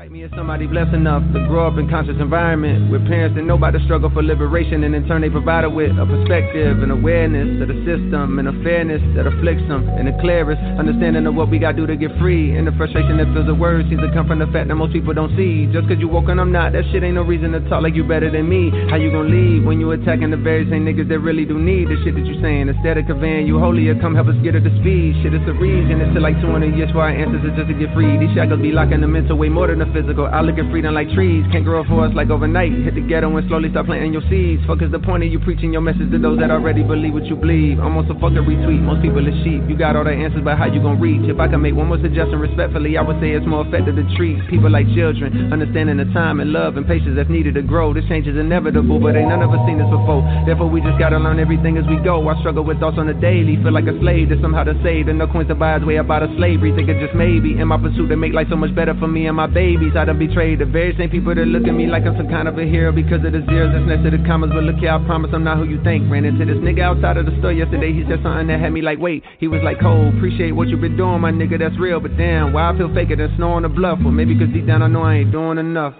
strike me as somebody blessed enough to grow up in conscious environment with parents that know about the struggle for liberation and in turn they provide it with a perspective and awareness of the system and a fairness that afflicts them and the clearest understanding of what we gotta do to get free and the frustration that fills the words seems to come from the fact that most people don't see. Just cause you woke and I'm not that shit ain't no reason to talk like you better than me. How you gonna leave when you attacking the very same niggas that really do need the shit that you saying? Instead of conveying you holier come help us get her to speed. Shit it's a reason it's like 200 years for our answers is just to get free. These shackles be locking the mental way more than the physical. I look at freedom like trees, can't grow for us like overnight. Hit the ghetto and slowly start planting your seeds. Fuck is the point of you preaching your message to those that already believe what you believe? I'm almost a fucking retweet, most people are sheep. You got all the answers, but how you gonna reach? If I can make one more suggestion respectfully, I would say it's more effective to treat people like children, understanding the time and love and patience that's needed to grow. This change is inevitable, but ain't none of us seen this before. Therefore, we just gotta learn everything as we go. I struggle with thoughts on the daily, feel like a slave that's somehow to save, and no coins to buy his way about of slavery. Think it just maybe in my pursuit to make life so much better for me and my babies. I done betrayed the very same people that look at me like I'm some kind of a hero because of the zeros that's next to the commas. But look here, I promise I'm not who you think. Ran into this nigga outside of the store yesterday. He said something that had me like, wait. He was like, cold. appreciate what you been doing, my nigga. That's real. But damn, why I feel faker than snow on the bluff? Well, maybe because deep down I know I ain't doing enough.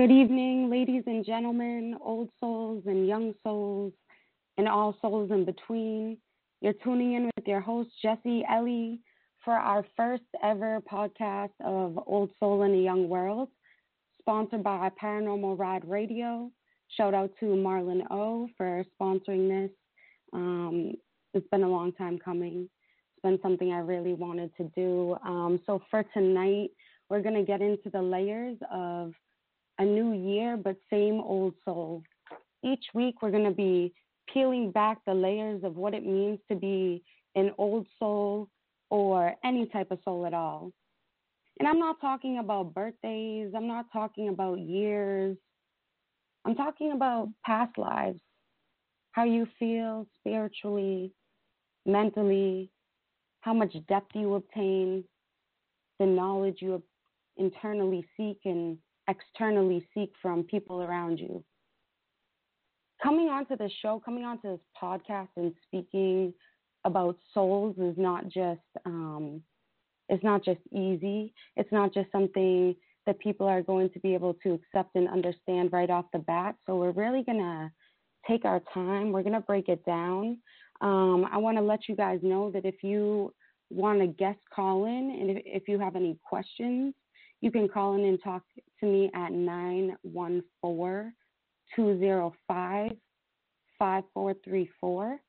Good evening, ladies and gentlemen, old souls and young souls, and all souls in between. You're tuning in with your host, Jesse Ellie, for our first ever podcast of Old Soul in a Young World, sponsored by Paranormal Ride Radio. Shout out to Marlon O for sponsoring this. Um, it's been a long time coming. It's been something I really wanted to do. Um, so for tonight, we're going to get into the layers of a new year, but same old soul. Each week, we're going to be peeling back the layers of what it means to be an old soul or any type of soul at all. And I'm not talking about birthdays, I'm not talking about years, I'm talking about past lives, how you feel spiritually, mentally, how much depth you obtain, the knowledge you internally seek and externally seek from people around you. Coming onto this show, coming onto this podcast and speaking about souls is not just um, it's not just easy. It's not just something that people are going to be able to accept and understand right off the bat. So we're really gonna take our time. We're gonna break it down. Um, I want to let you guys know that if you want to guest call in and if, if you have any questions, you can call in and talk to me at 914 205 5434.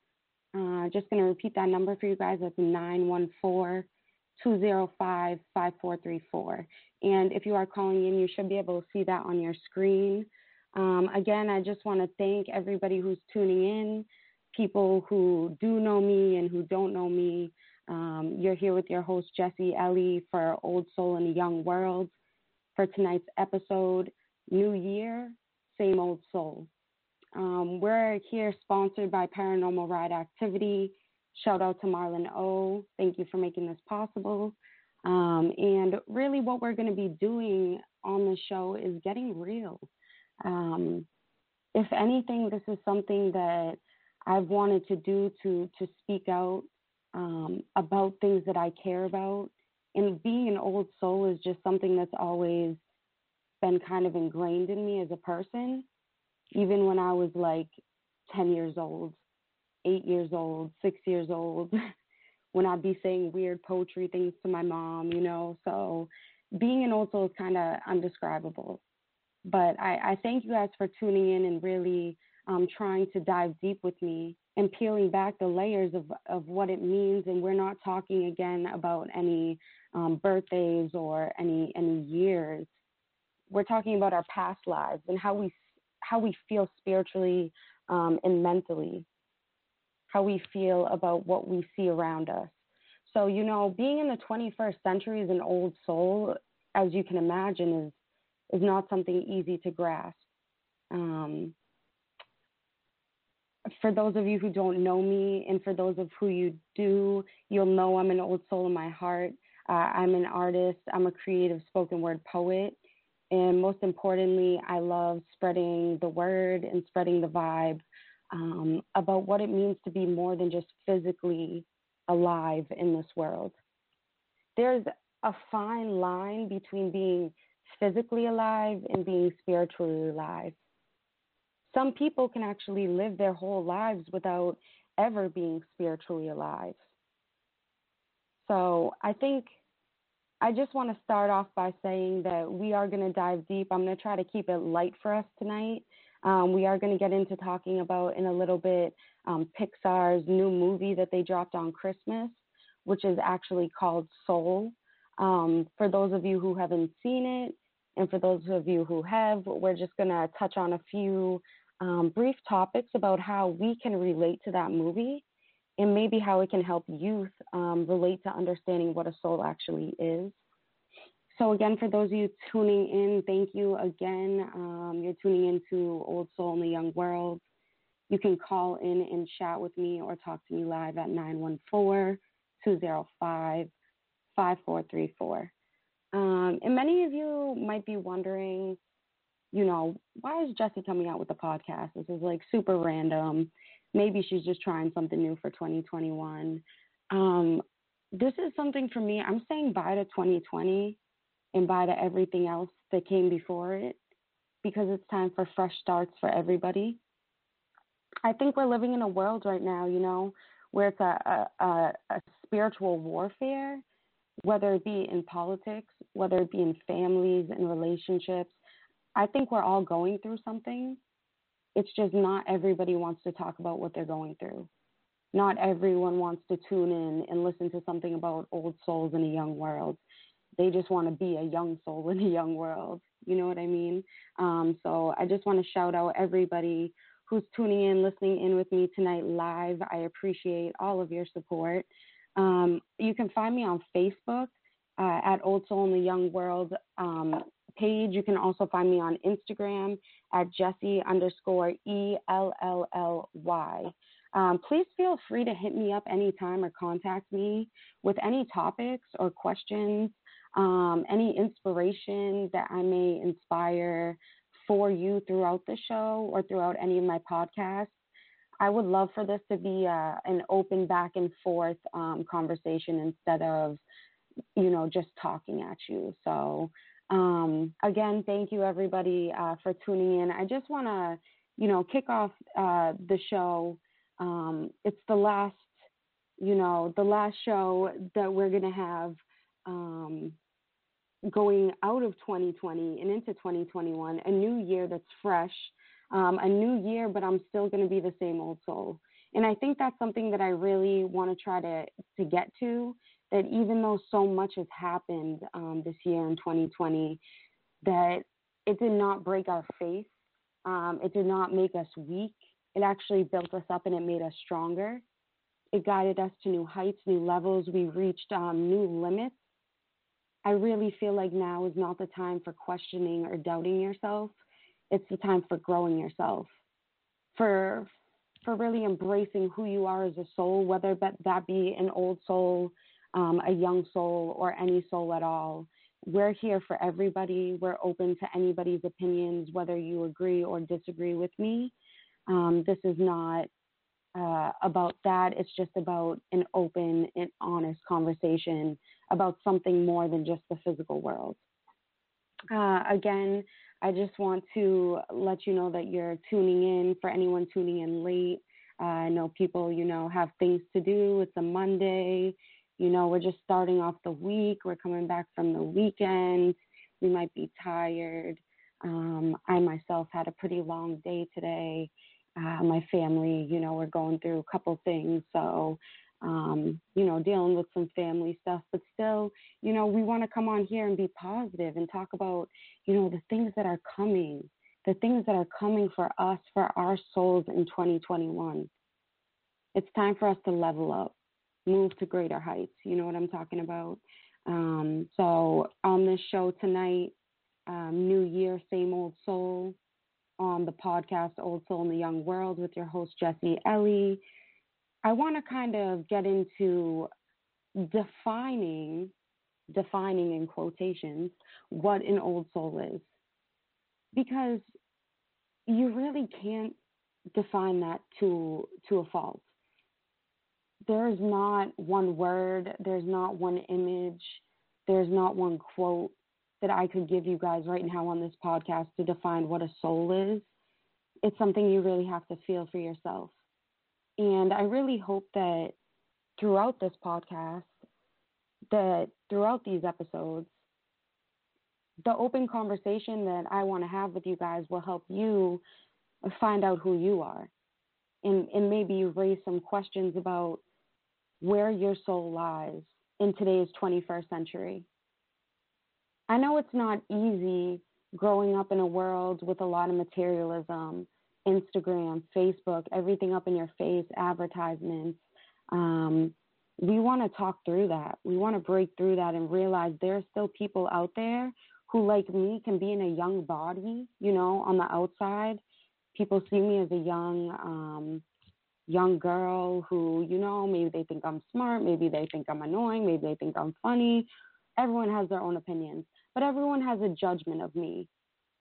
Uh, just going to repeat that number for you guys. That's 914 205 5434. And if you are calling in, you should be able to see that on your screen. Um, again, I just want to thank everybody who's tuning in, people who do know me and who don't know me. Um, you're here with your host, Jesse Ellie, for Old Soul in a Young World. For tonight's episode, New Year, Same Old Soul. Um, we're here sponsored by Paranormal Ride Activity. Shout out to Marlon O. Thank you for making this possible. Um, and really, what we're going to be doing on the show is getting real. Um, if anything, this is something that I've wanted to do to to speak out um, about things that I care about. And being an old soul is just something that's always been kind of ingrained in me as a person, even when I was like 10 years old, eight years old, six years old, when I'd be saying weird poetry things to my mom, you know. So being an old soul is kind of undescribable. But I, I thank you guys for tuning in and really um, trying to dive deep with me and peeling back the layers of, of what it means. And we're not talking again about any um, birthdays or any any years. We're talking about our past lives and how we how we feel spiritually um, and mentally, how we feel about what we see around us. So you know, being in the 21st century as an old soul, as you can imagine, is is not something easy to grasp. Um, for those of you who don't know me, and for those of who you do, you'll know I'm an old soul in my heart. Uh, I'm an artist. I'm a creative spoken word poet, And most importantly, I love spreading the word and spreading the vibe um, about what it means to be more than just physically alive in this world. There's a fine line between being physically alive and being spiritually alive. Some people can actually live their whole lives without ever being spiritually alive. So I think I just want to start off by saying that we are going to dive deep. I'm going to try to keep it light for us tonight. Um, we are going to get into talking about in a little bit um, Pixar's new movie that they dropped on Christmas, which is actually called Soul. Um, for those of you who haven't seen it, and for those of you who have, we're just going to touch on a few um, brief topics about how we can relate to that movie and maybe how it can help youth um, relate to understanding what a soul actually is. So, again, for those of you tuning in, thank you again. Um, you're tuning into Old Soul in the Young World. You can call in and chat with me or talk to me live at 914 205 5434. Um, and many of you might be wondering, you know, why is Jessie coming out with a podcast? This is like super random maybe she's just trying something new for 2021. Um, this is something for me. I'm saying bye to 2020 and bye to everything else that came before it because it's time for fresh starts for everybody. I think we're living in a world right now, you know, where it's a, a, a, a spiritual warfare, whether it be in politics, whether it be in families and relationships. I think we're all going through something it's just not everybody wants to talk about what they're going through. Not everyone wants to tune in and listen to something about old souls in a young world. They just want to be a young soul in a young world. You know what I mean? Um, so I just want to shout out everybody who's tuning in, listening in with me tonight live. I appreciate all of your support. Um, you can find me on Facebook uh, at Old Soul in the Young World. Um, page. You can also find me on Instagram at Jesse underscore E L L L Y. Um, please feel free to hit me up anytime or contact me with any topics or questions, um, any inspiration that I may inspire for you throughout the show or throughout any of my podcasts. I would love for this to be uh, an open back and forth um, conversation instead of, you know, just talking at you. So um, again, thank you everybody uh, for tuning in. I just want to, you know, kick off uh, the show. Um, it's the last, you know, the last show that we're going to have um, going out of 2020 and into 2021, a new year that's fresh, um, a new year, but I'm still going to be the same old soul. And I think that's something that I really want to try to to get to that even though so much has happened um, this year in 2020, that it did not break our faith. Um, it did not make us weak. It actually built us up and it made us stronger. It guided us to new heights, new levels. We reached um, new limits. I really feel like now is not the time for questioning or doubting yourself. It's the time for growing yourself, for for really embracing who you are as a soul, whether that be an old soul um, a young soul, or any soul at all. We're here for everybody. We're open to anybody's opinions, whether you agree or disagree with me. Um, this is not uh, about that. It's just about an open and honest conversation about something more than just the physical world. Uh, again, I just want to let you know that you're tuning in. For anyone tuning in late, uh, I know people, you know, have things to do. It's a Monday. You know, we're just starting off the week. We're coming back from the weekend. We might be tired. Um, I myself had a pretty long day today. Uh, my family, you know, we're going through a couple things. So, um, you know, dealing with some family stuff, but still, you know, we want to come on here and be positive and talk about, you know, the things that are coming, the things that are coming for us, for our souls in 2021. It's time for us to level up move to greater heights. You know what I'm talking about? Um, so on this show tonight, um, New Year, Same Old Soul, on the podcast Old Soul in the Young World with your host, Jesse Ellie. I want to kind of get into defining, defining in quotations, what an old soul is. because you really can't define that to to a fault. There's not one word, there's not one image, there's not one quote that I could give you guys right now on this podcast to define what a soul is. It's something you really have to feel for yourself. And I really hope that throughout this podcast, that throughout these episodes, the open conversation that I want to have with you guys will help you find out who you are and, and maybe raise some questions about where your soul lies in today's 21st century. I know it's not easy growing up in a world with a lot of materialism, Instagram, Facebook, everything up in your face, advertisements. Um, we want to talk through that. We want to break through that and realize there are still people out there who, like me, can be in a young body, you know, on the outside. People see me as a young, um, young girl who, you know, maybe they think I'm smart, maybe they think I'm annoying, maybe they think I'm funny. Everyone has their own opinions, but everyone has a judgment of me.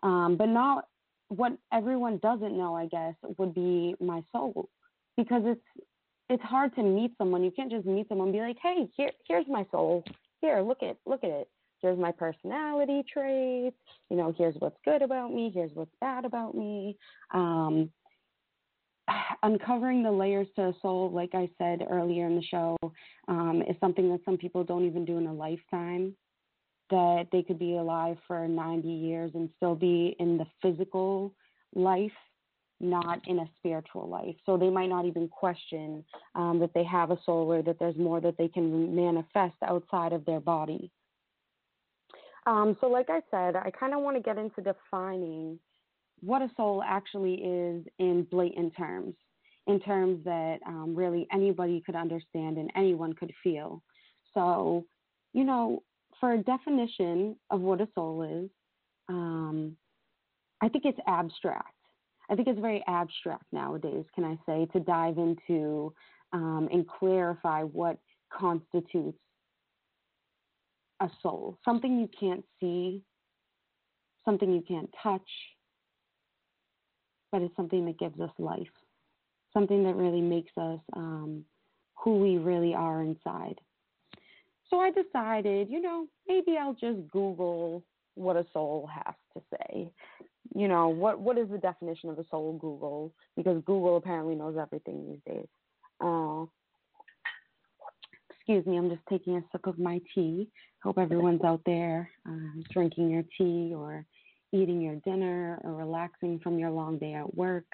Um, but not what everyone doesn't know, I guess, would be my soul, because it's it's hard to meet someone. You can't just meet someone and be like, "Hey, here here's my soul. Here, look at look at it." here's my personality traits, you know, here's what's good about me, here's what's bad about me. Um, uncovering the layers to a soul, like I said earlier in the show, um, is something that some people don't even do in a lifetime. That they could be alive for 90 years and still be in the physical life, not in a spiritual life. So they might not even question um, that they have a soul or that there's more that they can manifest outside of their body. Um, so, like I said, I kind of want to get into defining what a soul actually is in blatant terms, in terms that um, really anybody could understand and anyone could feel. So, you know, for a definition of what a soul is, um, I think it's abstract. I think it's very abstract nowadays, can I say, to dive into um, and clarify what constitutes a soul, something you can't see, something you can't touch, but it's something that gives us life, something that really makes us um, who we really are inside. So I decided, you know, maybe I'll just Google what a soul has to say. You know, what what is the definition of a soul? Google, because Google apparently knows everything these days. Uh, excuse me, I'm just taking a sip of my tea. Hope everyone's out there uh, drinking your tea or eating your dinner or relaxing from your long day at work.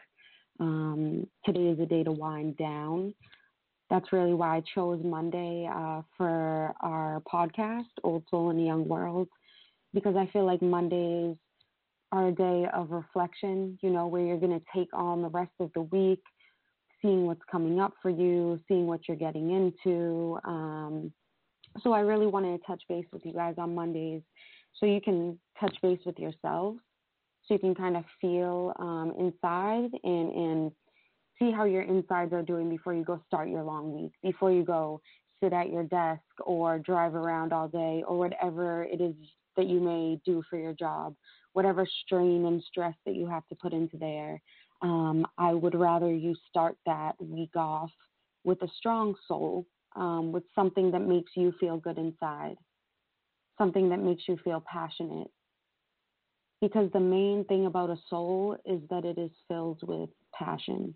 Um, today is a day to wind down. That's really why I chose Monday uh, for our podcast, Old Soul in a Young World, because I feel like Mondays are a day of reflection, you know, where you're going to take on the rest of the week, seeing what's coming up for you, seeing what you're getting into. Um, so I really wanted to touch base with you guys on Mondays so you can touch base with yourselves, so you can kind of feel um, inside and, and see how your insides are doing before you go start your long week, before you go sit at your desk or drive around all day or whatever it is that you may do for your job, whatever strain and stress that you have to put into there. Um, I would rather you start that week off with a strong soul um, with something that makes you feel good inside, something that makes you feel passionate. Because the main thing about a soul is that it is filled with passion.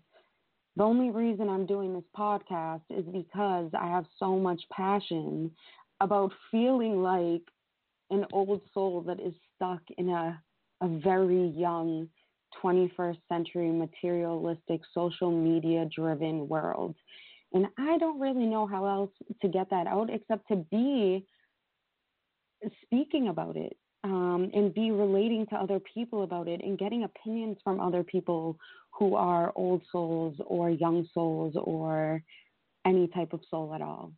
The only reason I'm doing this podcast is because I have so much passion about feeling like an old soul that is stuck in a, a very young 21st century materialistic social media driven world and I don't really know how else to get that out except to be speaking about it um, and be relating to other people about it and getting opinions from other people who are old souls or young souls or any type of soul at all.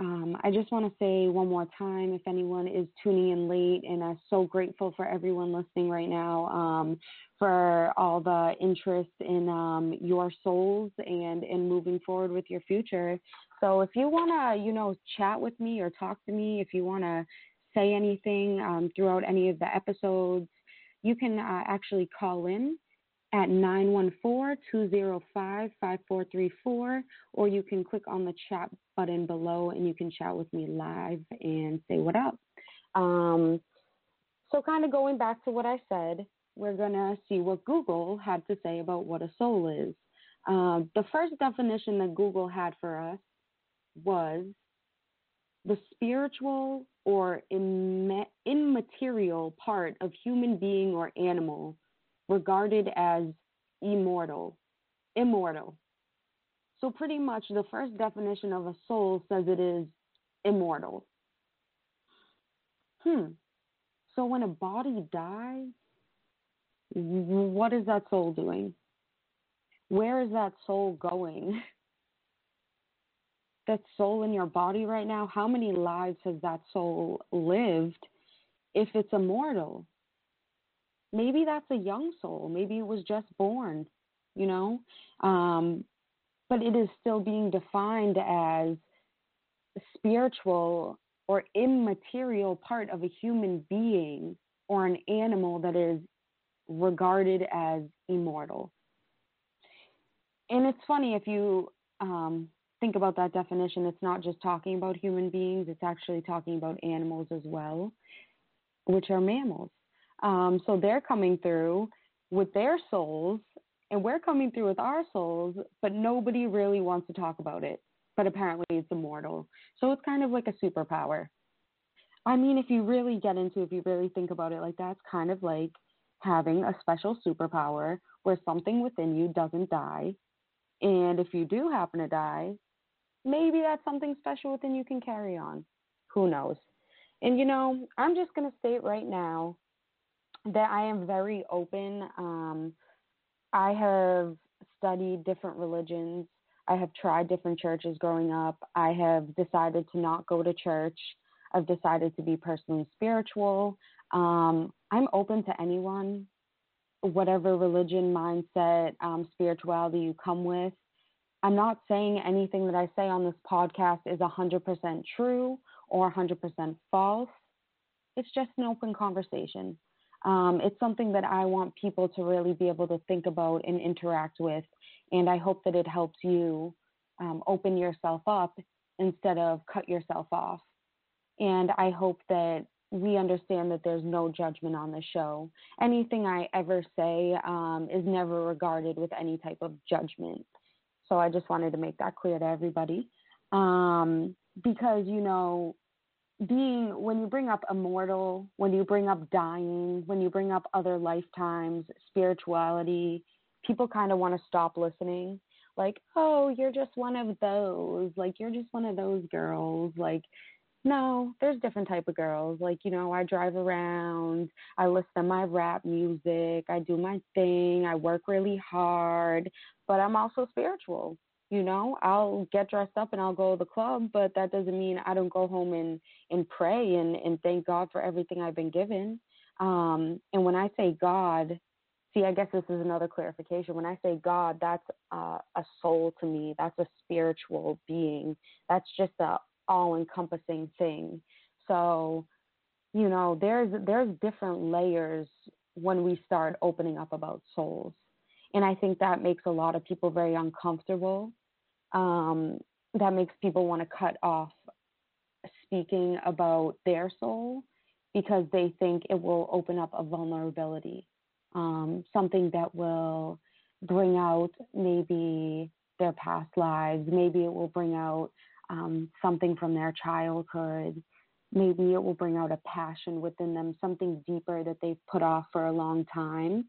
Um, I just want to say one more time if anyone is tuning in late, and I'm so grateful for everyone listening right now um, for all the interest in um, your souls and in moving forward with your future. So if you want to, you know, chat with me or talk to me, if you want to say anything um, throughout any of the episodes, you can uh, actually call in at 914-205-5434 or you can click on the chat button below and you can chat with me live and say what up. Um, so kind of going back to what I said, we're going to see what Google had to say about what a soul is. Uh, the first definition that Google had for us was the spiritual or immaterial part of human being or animal regarded as immortal. Immortal. So, pretty much the first definition of a soul says it is immortal. Hmm. So, when a body dies, what is that soul doing? Where is that soul going? that soul in your body right now, how many lives has that soul lived if it's immortal? Maybe that's a young soul. Maybe it was just born, you know? Um, but it is still being defined as spiritual or immaterial part of a human being or an animal that is regarded as immortal. And it's funny if you um, think about that definition, it's not just talking about human beings, it's actually talking about animals as well, which are mammals. Um, so they're coming through with their souls, and we're coming through with our souls, but nobody really wants to talk about it. But apparently it's immortal. So it's kind of like a superpower. I mean, if you really get into if you really think about it like that, it's kind of like having a special superpower where something within you doesn't die. And if you do happen to die, maybe that's something special within you can carry on. Who knows? And you know, I'm just going to state right now that I am very open. Um, I have studied different religions. I have tried different churches growing up. I have decided to not go to church. I've decided to be personally spiritual. Um, I'm open to anyone, whatever religion, mindset, um, spirituality you come with. I'm not saying anything that I say on this podcast is 100% true or 100% false. It's just an open conversation. Um, it's something that I want people to really be able to think about and interact with. And I hope that it helps you um, open yourself up instead of cut yourself off. And I hope that we understand that there's no judgment on the show. Anything I ever say um, is never regarded with any type of judgment. So I just wanted to make that clear to everybody. Um, because, you know, being, when you bring up immortal, when you bring up dying, when you bring up other lifetimes, spirituality, people kind of want to stop listening. Like, oh, you're just one of those. Like, you're just one of those girls. Like, no, there's different type of girls. Like, you know, I drive around, I listen to my rap music, I do my thing, I work really hard, but I'm also spiritual. You know, I'll get dressed up and I'll go to the club, but that doesn't mean I don't go home and and pray and and thank God for everything I've been given. Um, and when I say God, see, I guess this is another clarification. When I say God, that's uh, a soul to me. That's a spiritual being. That's just a all encompassing thing. So, you know, there's there's different layers when we start opening up about souls. And I think that makes a lot of people very uncomfortable. Um, that makes people want to cut off speaking about their soul because they think it will open up a vulnerability, um, something that will bring out maybe their past lives. Maybe it will bring out um, something from their childhood. Maybe it will bring out a passion within them, something deeper that they've put off for a long time.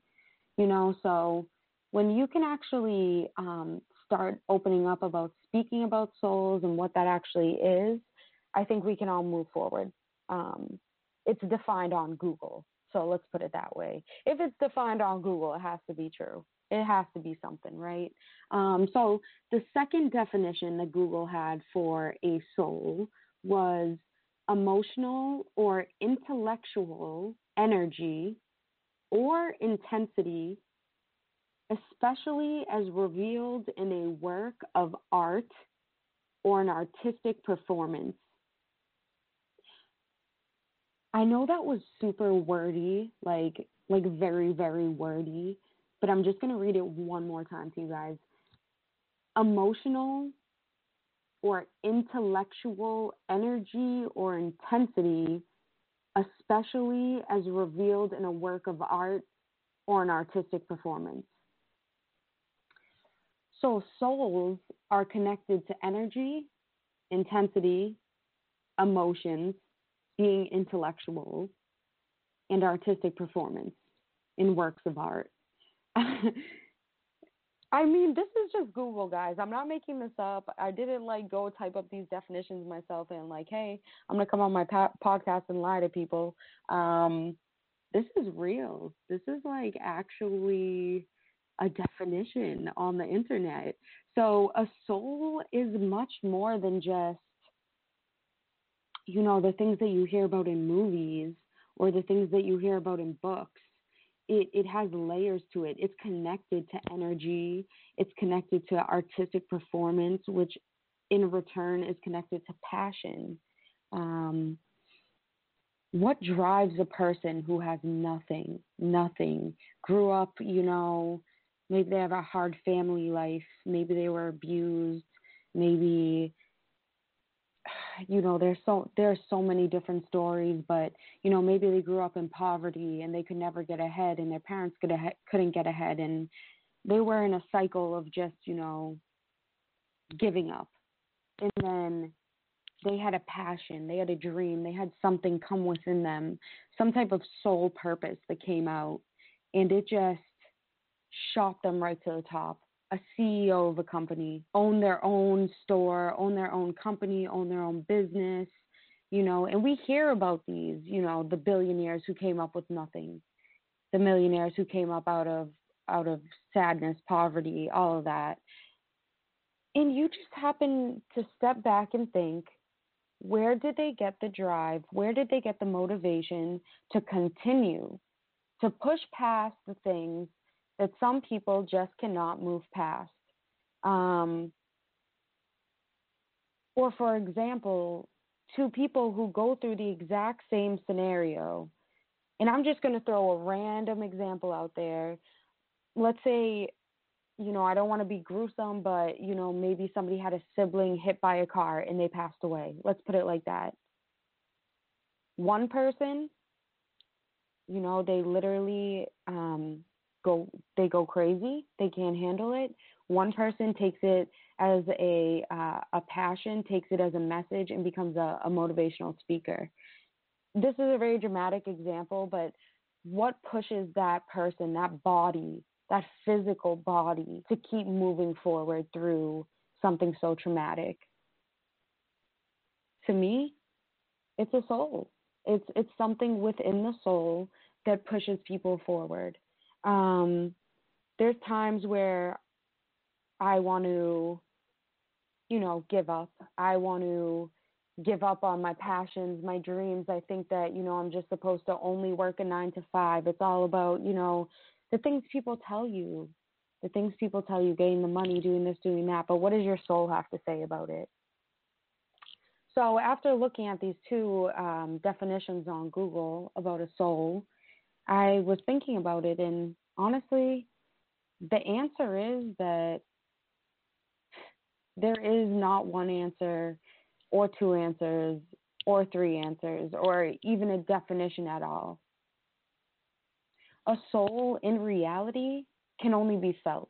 You know, so when you can actually um, start opening up about speaking about souls and what that actually is, I think we can all move forward. Um, it's defined on Google. So let's put it that way. If it's defined on Google, it has to be true. It has to be something, right? Um, so the second definition that Google had for a soul was emotional or intellectual energy or intensity, especially as revealed in a work of art or an artistic performance. I know that was super wordy, like like very, very wordy, but I'm just going to read it one more time to you guys. Emotional or intellectual energy or intensity, especially as revealed in a work of art or an artistic performance. So, souls are connected to energy, intensity, emotions, being intellectual, and artistic performance in works of art. I mean, this is just Google, guys. I'm not making this up. I didn't like go type up these definitions myself and like, hey, I'm gonna come on my po- podcast and lie to people. Um, this is real. This is like actually a definition on the internet. So a soul is much more than just, you know, the things that you hear about in movies or the things that you hear about in books it, it has layers to it. It's connected to energy, it's connected to artistic performance, which in return is connected to passion. Um, what drives a person who has nothing, nothing, grew up, you know, maybe they have a hard family life, maybe they were abused, maybe you know there's so there's so many different stories but you know maybe they grew up in poverty and they could never get ahead and their parents could ahe- couldn't get ahead and they were in a cycle of just you know giving up. And then they had a passion. They had a dream. They had something come within them some type of soul purpose that came out. And it just shot them right to the top a CEO of a company, own their own store, own their own company, own their own business, you know, and we hear about these, you know, the billionaires who came up with nothing, the millionaires who came up out of out of sadness, poverty, all of that. And you just happen to step back and think, where did they get the drive? Where did they get the motivation to continue to push past the things that some people just cannot move past. Um, or, for example, two people who go through the exact same scenario, and I'm just going to throw a random example out there. Let's say, you know, I don't want to be gruesome, but, you know, maybe somebody had a sibling hit by a car and they passed away. Let's put it like that. One person, you know, they literally um, go they go crazy. They can't handle it. One person takes it as a uh, a passion takes it as a message and becomes a, a motivational speaker. This is a very dramatic example but what pushes that person that body that physical body to keep moving forward through something so traumatic? To me it's a soul. It's it's something within the soul that pushes people forward um, there's times where I want to, you know, give up. I want to give up on my passions, my dreams. I think that, you know, I'm just supposed to only work a nine to five. It's all about, you know, the things people tell you, the things people tell you, getting the money, doing this, doing that. But what does your soul have to say about it? So after looking at these two um, definitions on Google about a soul, I was thinking about it, and honestly, the answer is that there is not one answer, or two answers, or three answers, or even a definition at all. A soul in reality can only be felt.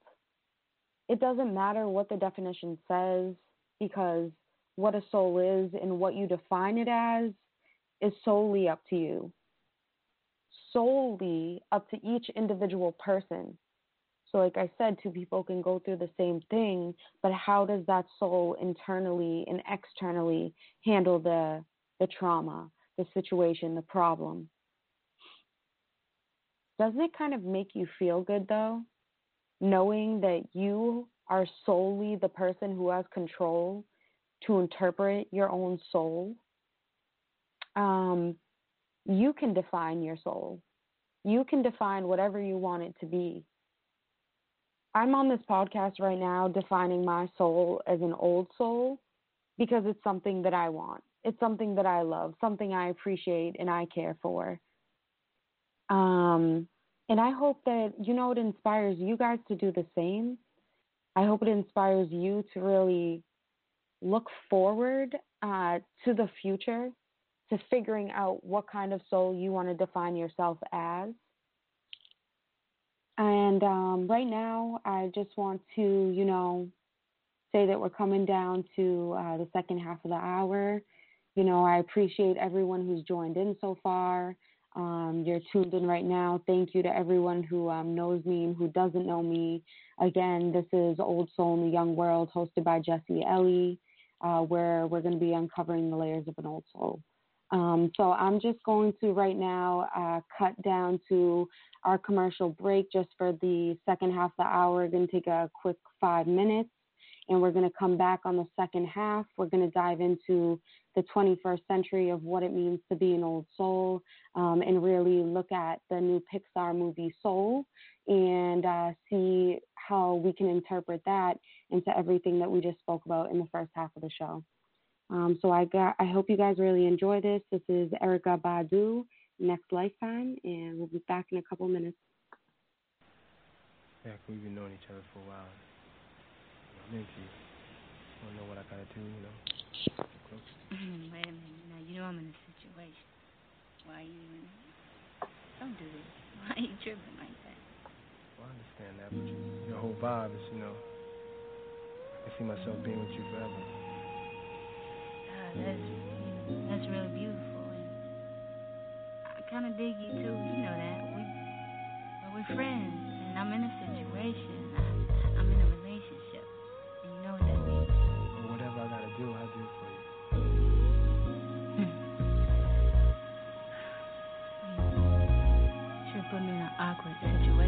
It doesn't matter what the definition says because what a soul is and what you define it as is solely up to you solely up to each individual person. So, like I said, two people can go through the same thing, but how does that soul internally and externally handle the the trauma, the situation, the problem? Doesn't it kind of make you feel good though, knowing that you are solely the person who has control to interpret your own soul? Um, you can define your soul. You can define whatever you want it to be. I'm on this podcast right now defining my soul as an old soul because it's something that I want. It's something that I love, something I appreciate and I care for. Um, and I hope that, you know, it inspires you guys to do the same. I hope it inspires you to really look forward uh, to the future, to figuring out what kind of soul you want to define yourself as. And um, right now, I just want to, you know, say that we're coming down to uh, the second half of the hour. You know, I appreciate everyone who's joined in so far. Um, you're tuned in right now. Thank you to everyone who um, knows me and who doesn't know me. Again, this is Old Soul in the Young World, hosted by Jesse Ellie, uh, where we're going to be uncovering the layers of an old soul. Um, so I'm just going to right now uh, cut down to our commercial break just for the second half of the hour. We're going to take a quick five minutes and we're going to come back on the second half. We're going to dive into the 21st century of what it means to be an old soul um, and really look at the new Pixar movie Soul and uh, see how we can interpret that into everything that we just spoke about in the first half of the show. Um, so I got, I hope you guys really enjoy this. This is Erykah Badu, Next Lifetime, and we'll be back in a couple minutes. Yeah, we've been knowing each other for a while. I'm into you. I don't know what I gotta do, you know. Mm-hmm. Wait a minute. Now you know I'm in a situation. Why are you even? Don't do this. Why are you tripping like that? Well, I understand that, but you, your whole vibe is, you know. I see myself being with you forever. That's that's really beautiful. And I kind of dig you too. You know that we we're friends, and I'm in a situation. I, I'm in a relationship, and you know what that means. Well, whatever I gotta do, I'll do for you. Hmm. You put me in an awkward situation.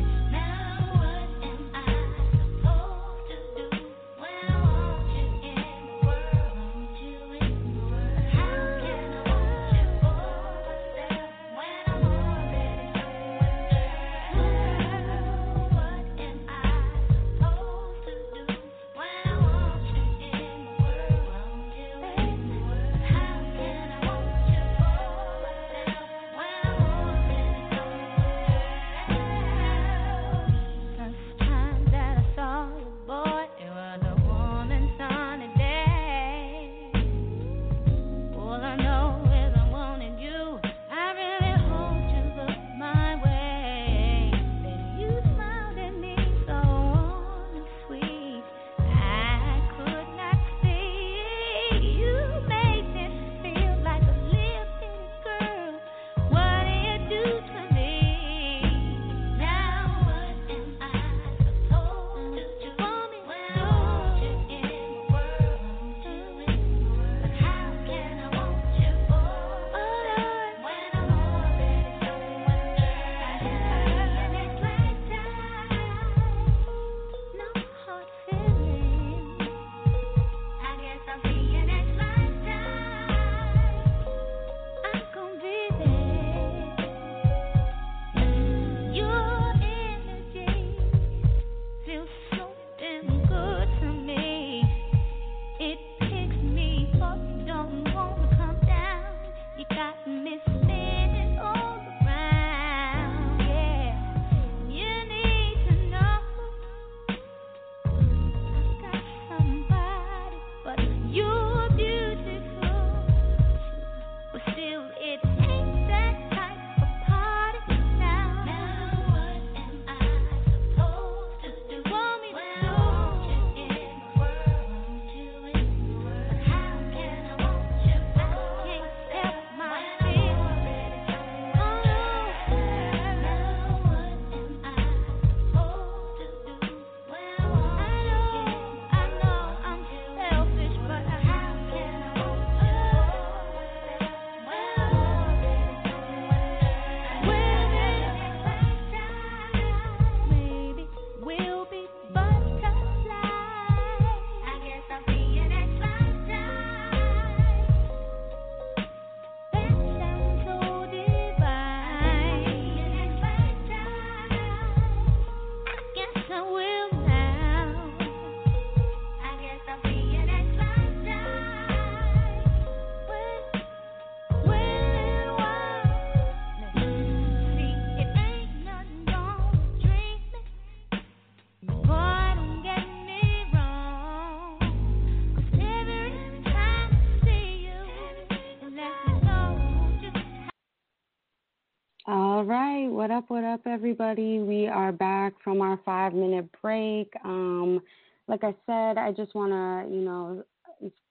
Up, everybody? We are back from our five minute break. Um, like I said, I just want to, you know,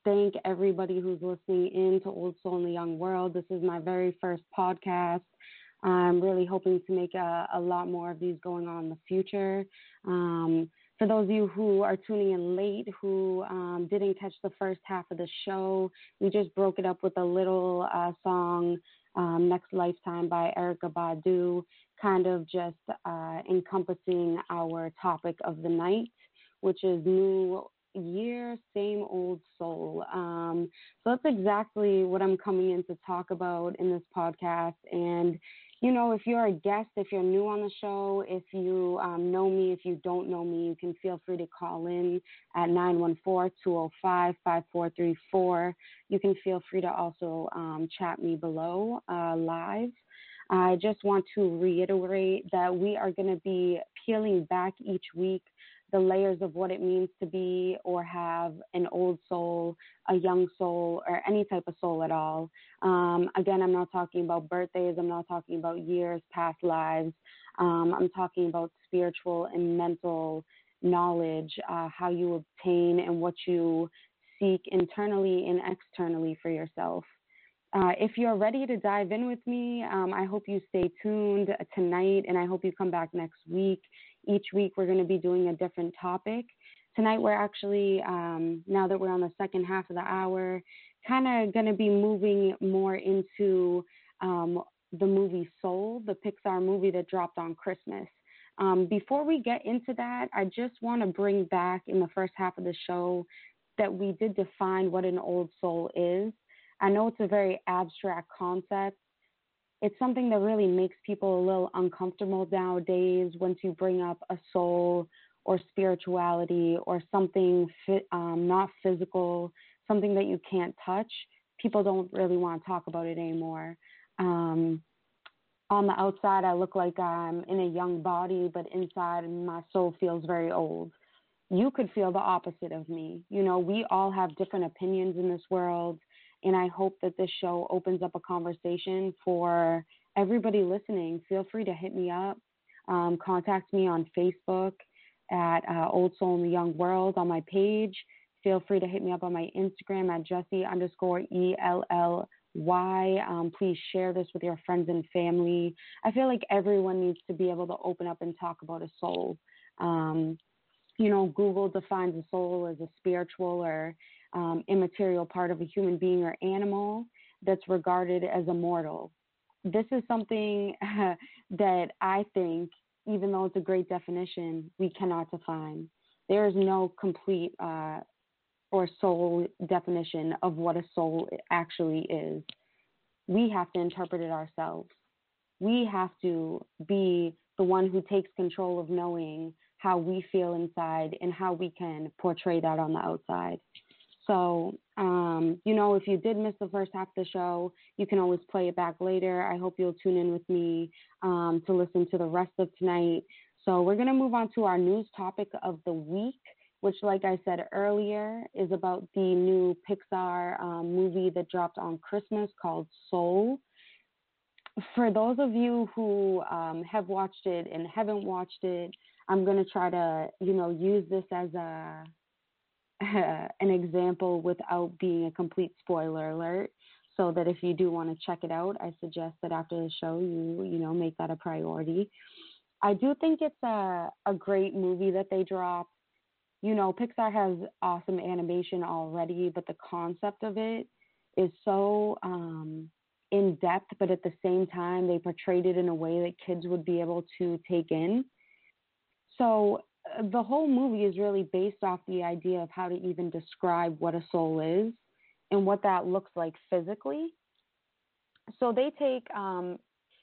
thank everybody who's listening in to Old Soul in the Young World. This is my very first podcast. I'm really hoping to make a, a lot more of these going on in the future. Um, for those of you who are tuning in late, who um, didn't catch the first half of the show, we just broke it up with a little uh, song, um, Next Lifetime by Erykah Badu, kind of just uh, encompassing our topic of the night, which is new year, same old soul. Um, so that's exactly what I'm coming in to talk about in this podcast. And you know, if you're a guest, if you're new on the show, if you um, know me, if you don't know me, you can feel free to call in at 914-205-5434. You can feel free to also um, chat me below uh, live. I just want to reiterate that we are going to be peeling back each week the layers of what it means to be or have an old soul, a young soul, or any type of soul at all. Um, again, I'm not talking about birthdays, I'm not talking about years, past lives. Um, I'm talking about spiritual and mental knowledge, uh, how you obtain and what you seek internally and externally for yourself. Uh, if you're ready to dive in with me, um, I hope you stay tuned tonight and I hope you come back next week. Each week, we're going to be doing a different topic. Tonight, we're actually, um, now that we're on the second half of the hour, kind of going to be moving more into um, the movie Soul, the Pixar movie that dropped on Christmas. Um, before we get into that, I just want to bring back in the first half of the show that we did define what an old soul is. I know it's a very abstract concept, it's something that really makes people a little uncomfortable nowadays once you bring up a soul or spirituality or something um, not physical, something that you can't touch. People don't really want to talk about it anymore. Um, on the outside, I look like I'm in a young body, but inside, my soul feels very old. You could feel the opposite of me. You know, we all have different opinions in this world and I hope that this show opens up a conversation for everybody listening. Feel free to hit me up. Um, contact me on Facebook at uh, Old Soul in the Young World on my page. Feel free to hit me up on my Instagram at Jessie underscore E L L Y. Um, please share this with your friends and family. I feel like everyone needs to be able to open up and talk about a soul. Um, you know, Google defines a soul as a spiritual or um, immaterial part of a human being or animal that's regarded as immortal. This is something that I think, even though it's a great definition, we cannot define. There is no complete uh, or soul definition of what a soul actually is. We have to interpret it ourselves. We have to be the one who takes control of knowing how we feel inside and how we can portray that on the outside. So, um, you know, if you did miss the first half of the show, you can always play it back later. I hope you'll tune in with me um, to listen to the rest of tonight. So, we're going to move on to our news topic of the week, which, like I said earlier, is about the new Pixar um, movie that dropped on Christmas called Soul. For those of you who um, have watched it and haven't watched it, I'm going to try to, you know, use this as a an example without being a complete spoiler alert so that if you do want to check it out i suggest that after the show you you know make that a priority. I do think it's a a great movie that they dropped you know pixar has awesome animation already but the concept of it is so um in depth but at the same time they portrayed it in a way that kids would be able to take in. So the whole movie is really based off the idea of how to even describe what a soul is and what that looks like physically. So they take, um,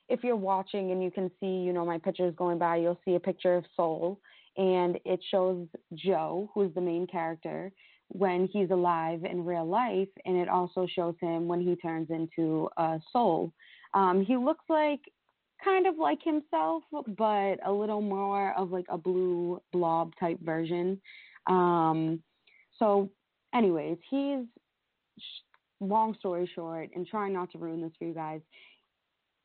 if you're watching and you can see, you know, my pictures going by, you'll see a picture of Soul, and it shows Joe, who's the main character, when he's alive in real life, and it also shows him when he turns into a soul. Um, he looks like kind of like himself, but a little more of like a blue blob type version. Um, so, anyways, he's long story short, and trying not to ruin this for you guys.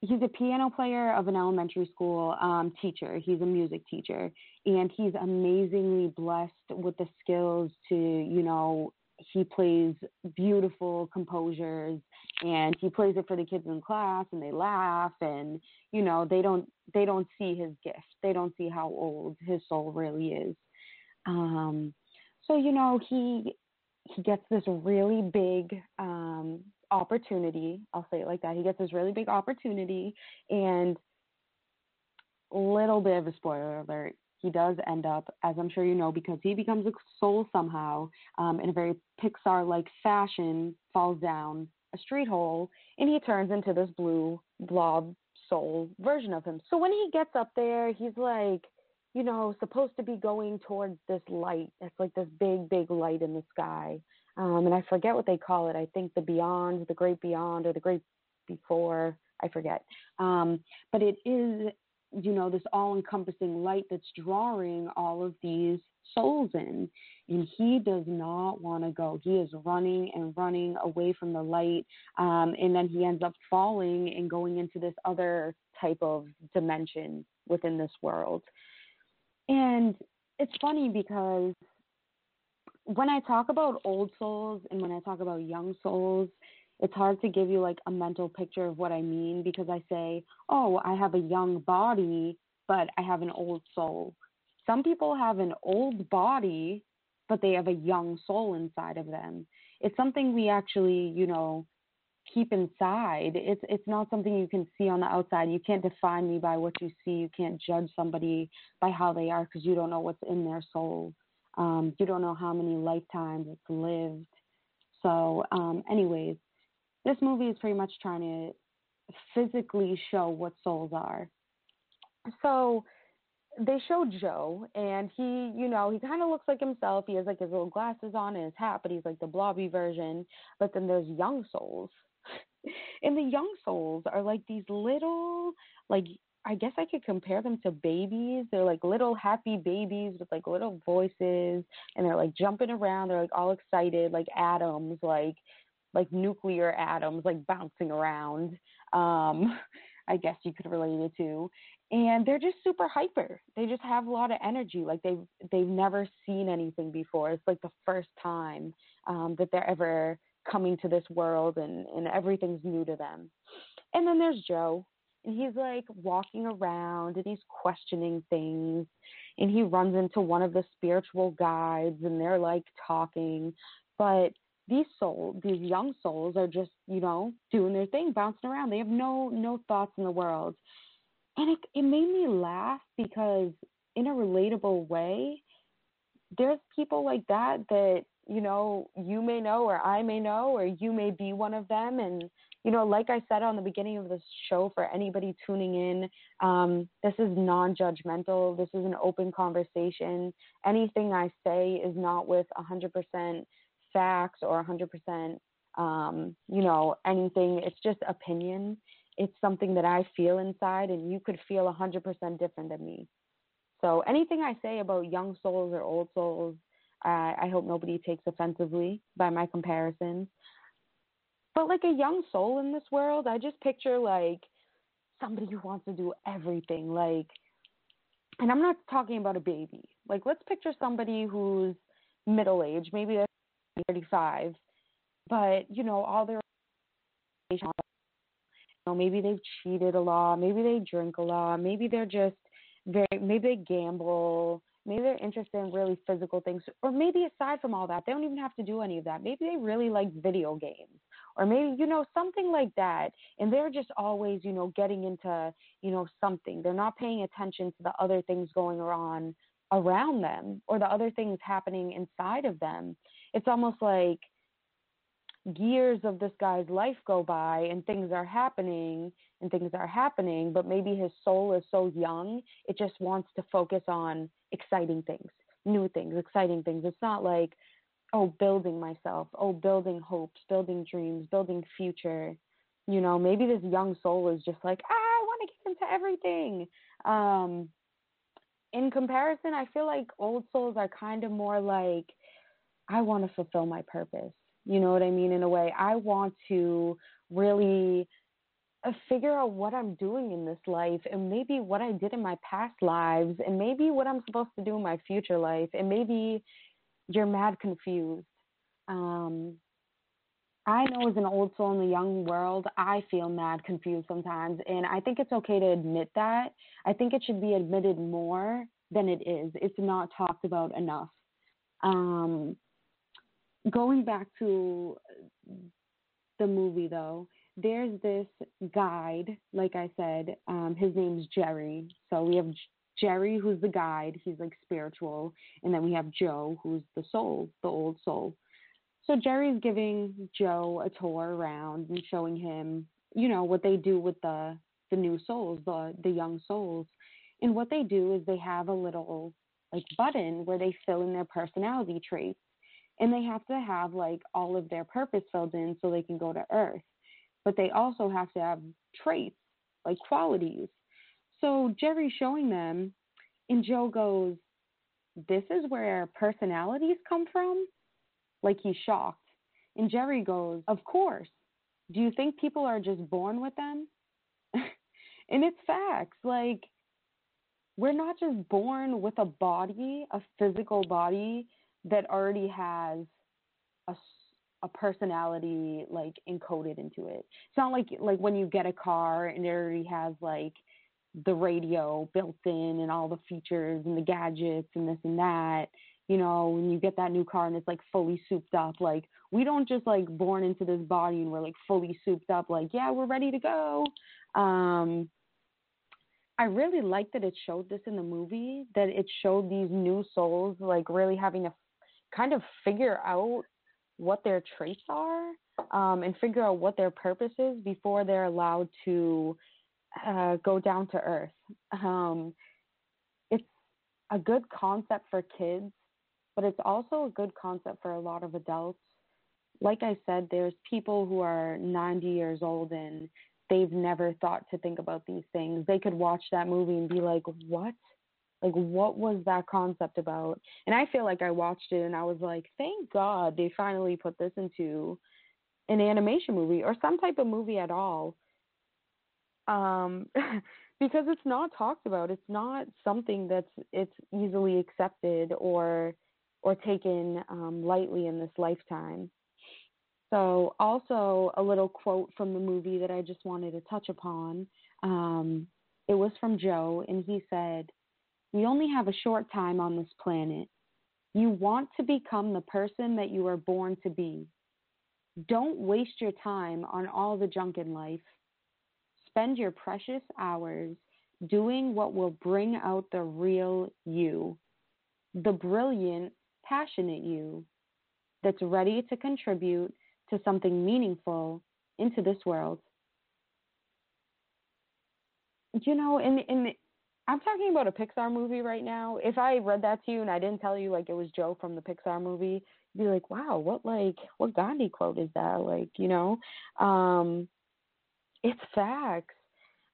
he's a piano player of an elementary school um, teacher. He's a music teacher, and he's amazingly blessed with the skills to, you know, he plays beautiful composures and he plays it for the kids in class and they laugh and you know they don't they don't see his gift they don't see how old his soul really is um so you know he he gets this really big um opportunity. I'll say it like that. He gets this really big opportunity, and little bit of a spoiler alert. He does end up, as I'm sure you know, because he becomes a soul somehow um, in a very Pixar like fashion, falls down a street hole, and he turns into this blue blob soul version of him. So when he gets up there, he's like, you know, supposed to be going towards this light. It's like this big, big light in the sky um, and I forget what they call it. I think the beyond, the great beyond, or the great before. I forget. Um, but it is, you know, this all-encompassing light that's drawing all of these souls in, and he does not want to go. He is running and running away from the light, um, and then he ends up falling and going into this other type of dimension within this world. And it's funny because when I talk about old souls and when I talk about young souls, it's hard to give you like a mental picture of what I mean because I say, oh, I have a young body, but I have an old soul. Some people have an old body, but they have a young soul inside of them. It's something we actually, you know, keep inside. It's it's not something you can see on the outside. You can't define me by what you see. You can't judge somebody by how they are because you don't know what's in their soul. Um, you don't know how many lifetimes it's lived. So, um, anyways, this movie is pretty much trying to physically show what souls are. So, they show Joe, and he, you know, he kind of looks like himself. He has like his little glasses on and his hat, but he's like the blobby version. But then there's young souls. and the young souls are like these little, like I guess I could compare them to babies. They're like little happy babies with like little voices and they're like jumping around. They're like all excited, like atoms, like like nuclear atoms, like bouncing around. Um, I guess you could relate it to. And they're just super hyper. They just have a lot of energy. Like they've they've never seen anything before. It's like the first time um, that they're ever coming to this world and, and everything's new to them. And then there's Joe, and he's like walking around and he's questioning things and he runs into one of the spiritual guides and they're like talking but these souls these young souls are just you know doing their thing bouncing around they have no no thoughts in the world and it it made me laugh because in a relatable way there's people like that that you know you may know or I may know or you may be one of them and you know, like I said on the beginning of the show, for anybody tuning in, um, this is non judgmental. This is an open conversation. Anything I say is not with 100% facts or 100%, um, you know, anything. It's just opinion. It's something that I feel inside, and you could feel 100% different than me. So anything I say about young souls or old souls, I hope nobody takes offensively by my comparisons. But like a young soul in this world, I just picture like somebody who wants to do everything. Like, and I'm not talking about a baby. Like, let's picture somebody who's middle age, maybe they're 35, but you know, all their you know, maybe they've cheated a lot, maybe they drink a lot, maybe they're just very, maybe they gamble, maybe they're interested in really physical things, or maybe aside from all that, they don't even have to do any of that. Maybe they really like video games or maybe you know something like that and they're just always you know getting into you know something they're not paying attention to the other things going on around them or the other things happening inside of them it's almost like years of this guy's life go by and things are happening and things are happening but maybe his soul is so young it just wants to focus on exciting things new things exciting things. It's not like oh building myself oh building hopes building dreams building future. You know maybe this young soul is just like ah, i want to get into everything. Um in comparison i feel like old souls are kind of more like i want to fulfill my purpose you know what i mean in a way i want to really uh, figure out what I'm doing in this life and maybe what I did in my past lives and maybe what I'm supposed to do in my future life and maybe you're mad confused. Um, I know as an old soul in the young world, I feel mad confused sometimes. And I think it's okay to admit that. I think it should be admitted more than it is. It's not talked about enough. Um, going back to the movie, though, there's this guide, like I said, um, his name's Jerry. So we have Jerry, who's the guide, he's like spiritual, and then we have Joe, who's the soul, the old soul. So Jerry's giving Joe a tour around and showing him, you know, what they do with the the new souls, the the young souls. And what they do is they have a little like button where they fill in their personality traits. And they have to have like all of their purpose filled in so they can go to Earth but they also have to have traits, like qualities. So Jerry's showing them, and Joe goes, This is where personalities come from? Like he's shocked. And Jerry goes, Of course. Do you think people are just born with them? and it's facts. Like, we're not just born with a body, a physical body that already has a a personality like encoded into it. It's not like like when you get a car and it already has like the radio built in and all the features and the gadgets and this and that. You know, when you get that new car and it's like fully souped up, like we don't just like born into this body and we're like fully souped up, like, yeah, we're ready to go. Um I really like that it showed this in the movie, that it showed these new souls like really having to kind of figure out what their traits are um, and figure out what their purpose is before they're allowed to uh, go down to earth. Um, it's a good concept for kids, but it's also a good concept for a lot of adults. Like I said, there's people who are 90 years old and they've never thought to think about these things. They could watch that movie and be like, what? Like, what was that concept about? And I feel like I watched it and I was like, thank God they finally put this into an animation movie or some type of movie at all. Um, because it's not talked about. It's not something that's it's easily accepted or or taken um, lightly in this lifetime. So, also a little quote from the movie that I just wanted to touch upon. Um, it was from Joe, and he said, we only have a short time on this planet. You want to become the person that you were born to be. Don't waste your time on all the junk in life. Spend your precious hours doing what will bring out the real you, the brilliant, passionate you that's ready to contribute to something meaningful into this world. You know, in in I'm talking about a Pixar movie right now. If I read that to you and I didn't tell you like it was Joe from the Pixar movie, you'd be like, "Wow, what like what Gandhi quote is that?" Like, you know, um, it's facts.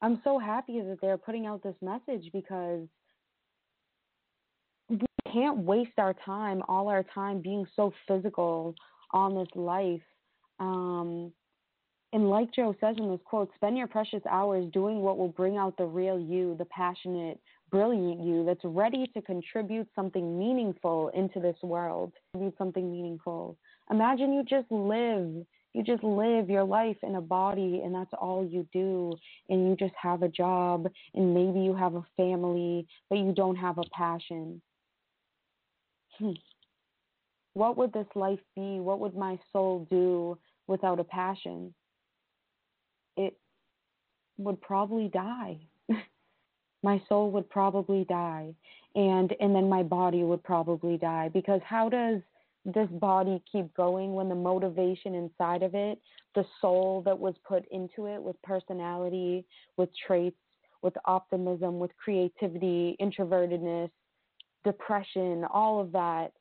I'm so happy that they're putting out this message because we can't waste our time, all our time, being so physical on this life. Um, and like Joe says in this quote, spend your precious hours doing what will bring out the real you, the passionate, brilliant you that's ready to contribute something meaningful into this world. Need something meaningful. Imagine you just live, you just live your life in a body and that's all you do. And you just have a job and maybe you have a family, but you don't have a passion. Hmm. What would this life be? What would my soul do without a passion? It would probably die. my soul would probably die and and then my body would probably die because how does this body keep going when the motivation inside of it, the soul that was put into it with personality, with traits, with optimism, with creativity, introvertedness, depression, all of that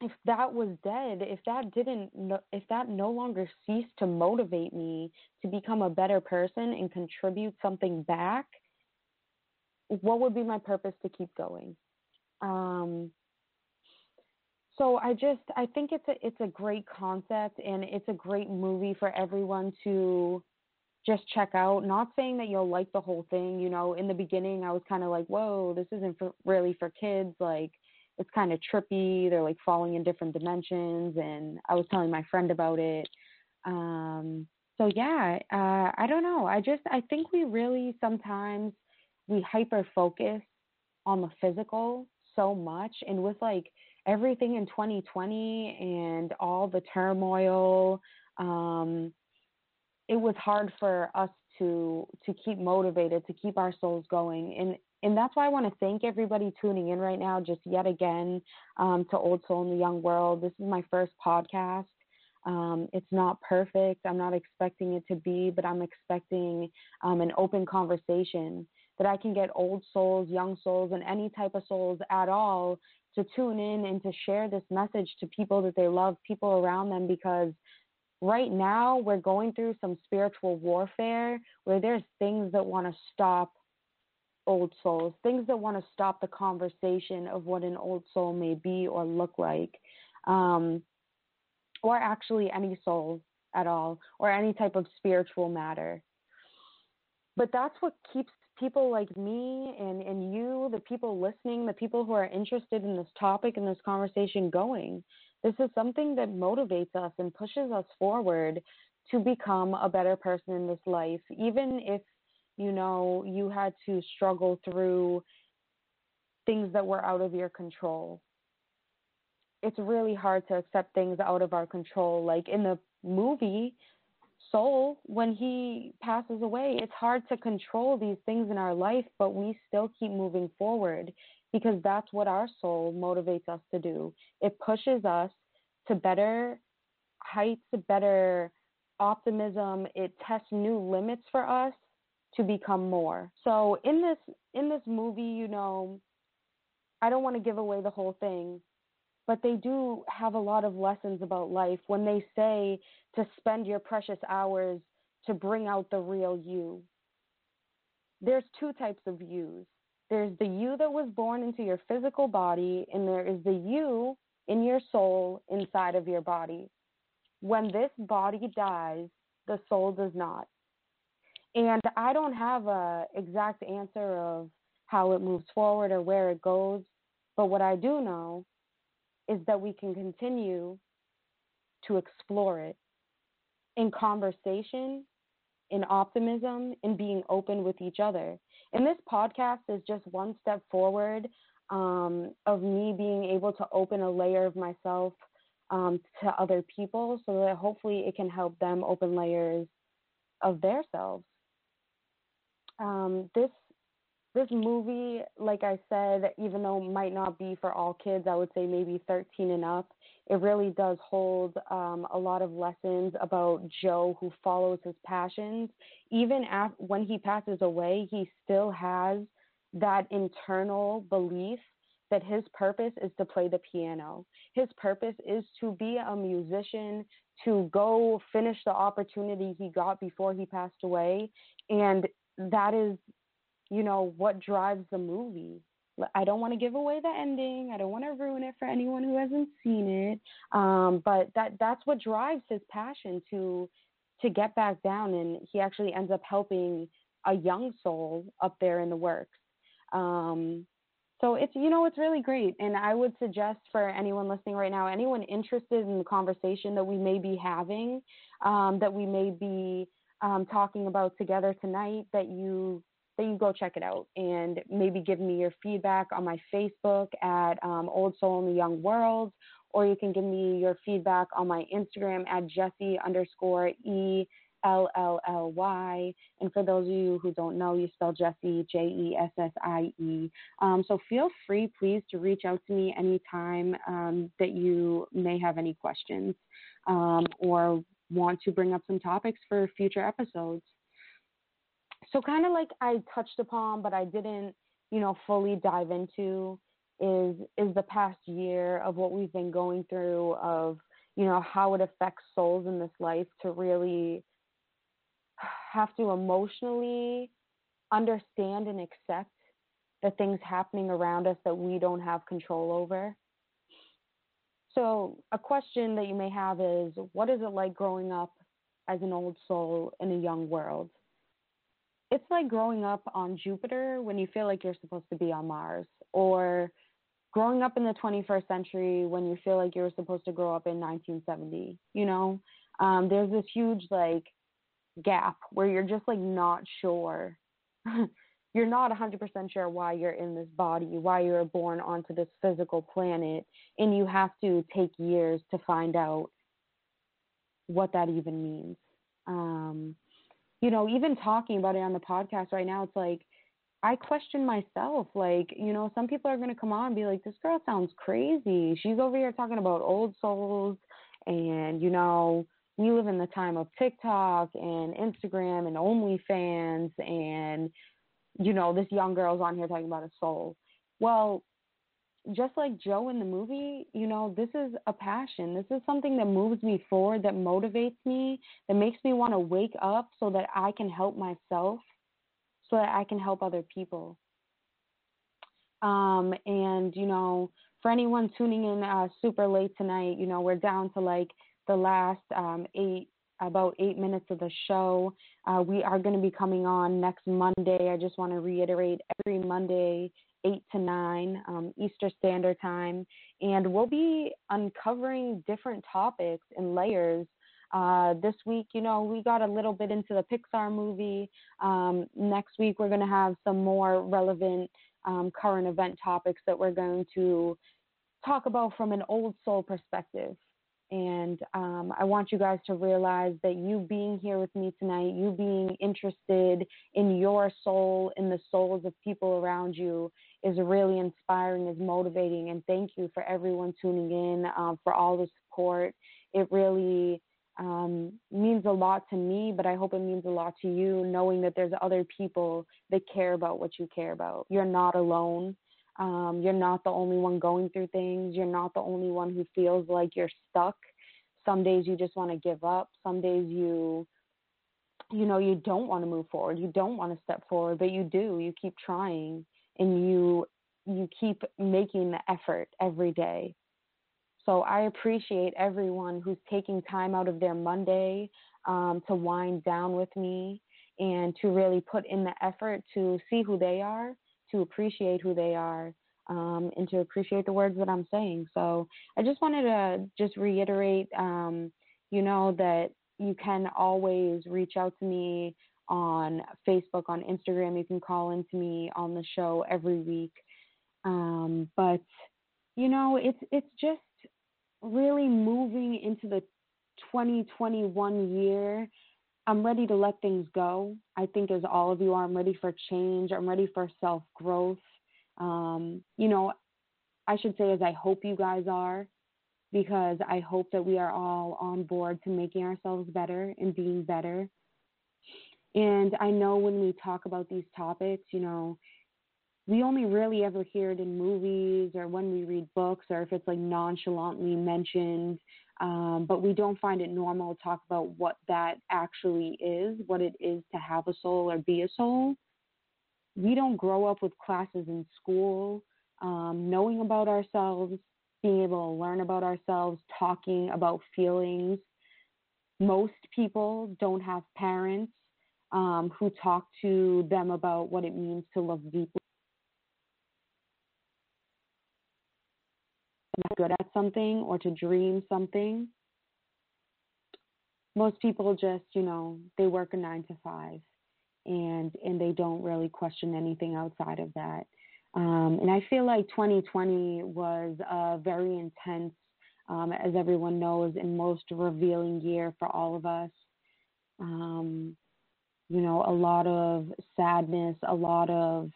if that was dead, if that didn't, if that no longer ceased to motivate me to become a better person and contribute something back, what would be my purpose to keep going? Um, so I just, I think it's a, it's a great concept and it's a great movie for everyone to just check out. Not saying that you'll like the whole thing. You know, in the beginning, I was kind of like, whoa, this isn't for, really for kids. Like, it's kind of trippy. They're like falling in different dimensions. And I was telling my friend about it. Um, so yeah, uh, I don't know. I just, I think we really sometimes we hyper focus on the physical so much. And with like everything in 2020 and all the turmoil, um, it was hard for us to to keep motivated, to keep our souls going. And and that's why I want to thank everybody tuning in right now, just yet again, um, to Old Soul in the Young World. This is my first podcast. Um, it's not perfect. I'm not expecting it to be, but I'm expecting um, an open conversation that I can get old souls, young souls, and any type of souls at all to tune in and to share this message to people that they love, people around them, because right now we're going through some spiritual warfare where there's things that want to stop old souls, things that want to stop the conversation of what an old soul may be or look like, um, or actually any soul at all, or any type of spiritual matter. But that's what keeps people like me and, and you, the people listening, the people who are interested in this topic and this conversation going. This is something that motivates us and pushes us forward to become a better person in this life, even if, you know, you had to struggle through things that were out of your control. It's really hard to accept things out of our control. Like in the movie, Soul, when he passes away, it's hard to control these things in our life, but we still keep moving forward because that's what our soul motivates us to do. It pushes us to better heights, better optimism. It tests new limits for us to become more. So in this in this movie, you know, I don't want to give away the whole thing, but they do have a lot of lessons about life when they say to spend your precious hours to bring out the real you. There's two types of yous. There's the you that was born into your physical body, and there is the you in your soul inside of your body. When this body dies, the soul does not. And I don't have a exact answer of how it moves forward or where it goes, but what I do know is that we can continue to explore it in conversation, in optimism, in being open with each other. And this podcast is just one step forward um, of me being able to open a layer of myself um, to other people so that hopefully it can help them open layers of their selves. Um, this this movie, like I said, even though it might not be for all kids, I would say maybe 13 and up, it really does hold um, a lot of lessons about Joe who follows his passions. Even after, when he passes away, he still has that internal belief that his purpose is to play the piano. His purpose is to be a musician, to go finish the opportunity he got before he passed away. And that is, you know, what drives the movie. I don't want to give away the ending. I don't want to ruin it for anyone who hasn't seen it. Um, but that that's what drives his passion to to get back down and he actually ends up helping a young soul up there in the works um, so it's you know it's really great, and I would suggest for anyone listening right now, anyone interested in the conversation that we may be having, um, that we may be um, talking about together tonight, that you that you go check it out and maybe give me your feedback on my Facebook at um, Old Soul in the Young World, or you can give me your feedback on my Instagram at Jessie underscore E L L L Y. And for those of you who don't know, you spell Jessie J E S S I E. Um, so feel free, please, to reach out to me anytime um, that you may have any questions um, or want to bring up some topics for future episodes. So, kind of like I touched upon, but I didn't, you know, fully dive into is is the past year of what we've been going through of you know how it affects souls in this life to really have to emotionally understand and accept the things happening around us that we don't have control over. So, a question that you may have is what is it like growing up as an old soul in a young world? it's like growing up on Jupiter when you feel like you're supposed to be on Mars, or growing up in the 21st century when you feel like you're supposed to grow up in 1970. You know, um, there's this huge like gap where you're just like not sure. you're not 100% sure why you're in this body, why you're born onto this physical planet, and you have to take years to find out what that even means. Um, you know, even talking about it on the podcast right now, it's like I question myself. Like, you know, some people are going to come on and be like, this girl sounds crazy. She's over here talking about old souls and, you know, we live in the time of TikTok and Instagram and OnlyFans and you know this young girl's on here talking about a soul. Well, just like Joe in the movie, you know, this is a passion. This is something that moves me forward, that motivates me, that makes me want to wake up so that I can help myself, so that I can help other people. Um, and you know, for anyone tuning in uh, super late tonight, you know, we're down to like the last um, eight about eight minutes of the show. Uh, we are going to be coming on next Monday. I just want to reiterate every Monday, 8 to 9 um, Eastern Standard Time. And we'll be uncovering different topics and layers. Uh, this week, you know, we got a little bit into the Pixar movie. Um, next week, we're going to have some more relevant um, current event topics that we're going to talk about from an old soul perspective. And um, I want you guys to realize that you being here with me tonight, you being interested in your soul, in the souls of people around you, is really inspiring, is motivating. And thank you for everyone tuning in, um, for all the support. It really um, means a lot to me, but I hope it means a lot to you, knowing that there's other people that care about what you care about. You're not alone. Um, you're not the only one going through things. You're not the only one who feels like you're stuck. Some days you just want to give up. Some days you, you know, you don't want to move forward. You don't want to step forward, but you do. You keep trying, and you you keep making the effort every day. So I appreciate everyone who's taking time out of their Monday um, to wind down with me and to really put in the effort to see who they are to appreciate who they are um, and to appreciate the words that I'm saying. So I just wanted to just reiterate, um, you know, that you can always reach out to me on Facebook, on Instagram. You can call into me on the show every week. Um, but you know, it's it's just really moving into the 2021 year I'm ready to let things go. I think, as all of you are, I'm ready for change. I'm ready for self growth. Um, you know, I should say, as I hope you guys are, because I hope that we are all on board to making ourselves better and being better. And I know when we talk about these topics, you know, we only really ever hear it in movies or when we read books or if it's like nonchalantly mentioned um, but we don't find it normal to talk about what that actually is, what it is to have a soul or be a soul. We don't grow up with classes in school, um, knowing about ourselves, being able to learn about ourselves, talking about feelings. Most people don't have parents um, who talk to them about what it means to love deeply good at something or to dream something. Most people just, you know, they work a nine to five and and they don't really question anything outside of that. Um, and I feel like 2020 was a very intense, um, as everyone knows, and most revealing year for all of us. Um, you know, a lot of sadness, a lot of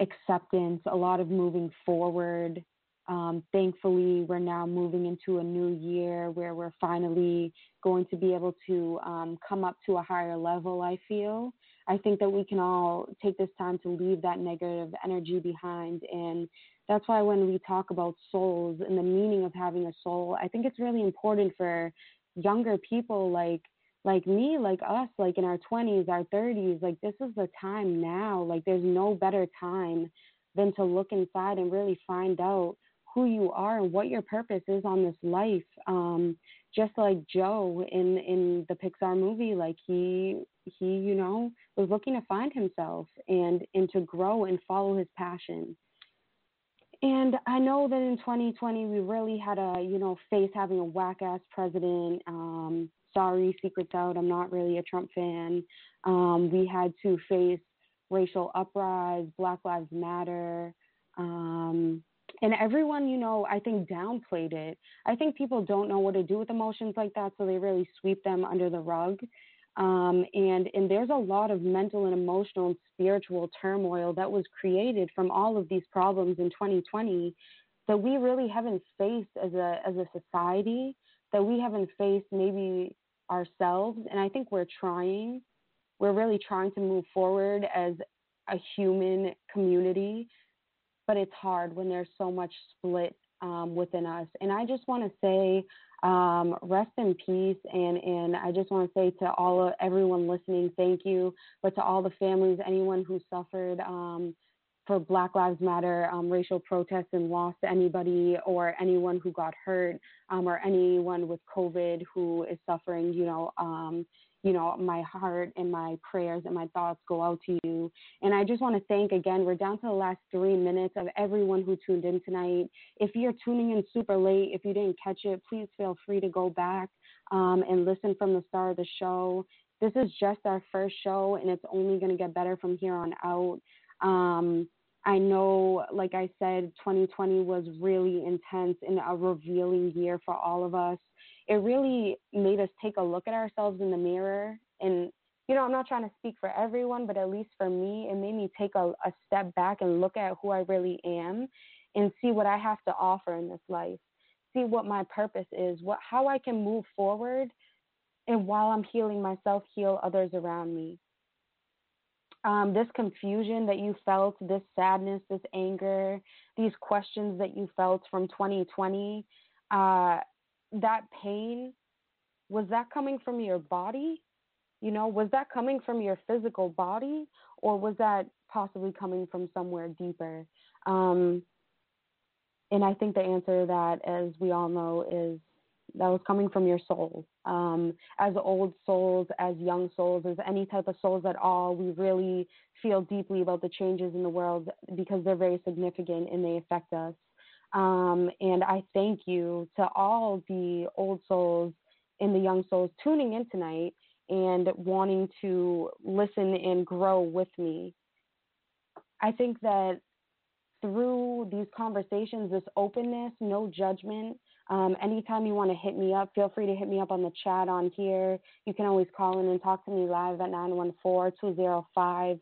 acceptance, a lot of moving forward. Um, thankfully, we're now moving into a new year where we're finally going to be able to um, come up to a higher level. I feel. I think that we can all take this time to leave that negative energy behind. And that's why when we talk about souls and the meaning of having a soul, I think it's really important for younger people like like me, like us, like in our 20s, our 30s, like this is the time now. Like there's no better time than to look inside and really find out who you are and what your purpose is on this life. Um, just like Joe in in the Pixar movie, like he he you know was looking to find himself and and to grow and follow his passion. And I know that in 2020 we really had a you know face having a whack ass president. Um, sorry, secrets out. I'm not really a Trump fan. Um, we had to face racial uprise, Black Lives Matter. Um, and everyone, you know, I think downplayed it. I think people don't know what to do with emotions like that, so they really sweep them under the rug. Um, and and there's a lot of mental and emotional and spiritual turmoil that was created from all of these problems in 2020 that we really haven't faced as a as a society, that we haven't faced maybe ourselves. And I think we're trying. We're really trying to move forward as a human community but it's hard when there's so much split um, within us. And I just want to say, um, rest in peace. And, and I just want to say to all of everyone listening, thank you. But to all the families, anyone who suffered um, for Black Lives Matter um, racial protests and lost anybody or anyone who got hurt um, or anyone with COVID who is suffering, you know, um, you know, my heart and my prayers and my thoughts go out to you. And I just want to thank again, we're down to the last three minutes of everyone who tuned in tonight. If you're tuning in super late, if you didn't catch it, please feel free to go back um, and listen from the start of the show. This is just our first show, and it's only going to get better from here on out. Um, I know, like I said, 2020 was really intense and a revealing year for all of us it really made us take a look at ourselves in the mirror. And you know i'm not trying to speak for everyone but at least for me it made me take a, a step back and look at who i really am and see what i have to offer in this life. See what my purpose is what how i can move forward and while i'm healing myself heal others around me. Um, this confusion that you felt, this sadness, this anger, these questions that you felt from 2020, uh, that pain was that coming from your body? You know, was that coming from your physical body or was that possibly coming from somewhere deeper? Um, and I think the answer to that, as we all know, is that was coming from your soul. Um, as old souls, as young souls, as any type of souls at all, we really feel deeply about the changes in the world because they're very significant and they affect us. Um, and I thank you to all the old souls and the young souls tuning in tonight and wanting to listen and grow with me. I think that through these conversations, this openness, no judgment, um, anytime you want to hit me up, feel free to hit me up on the chat on here. You can always call in and talk to me live at 914 205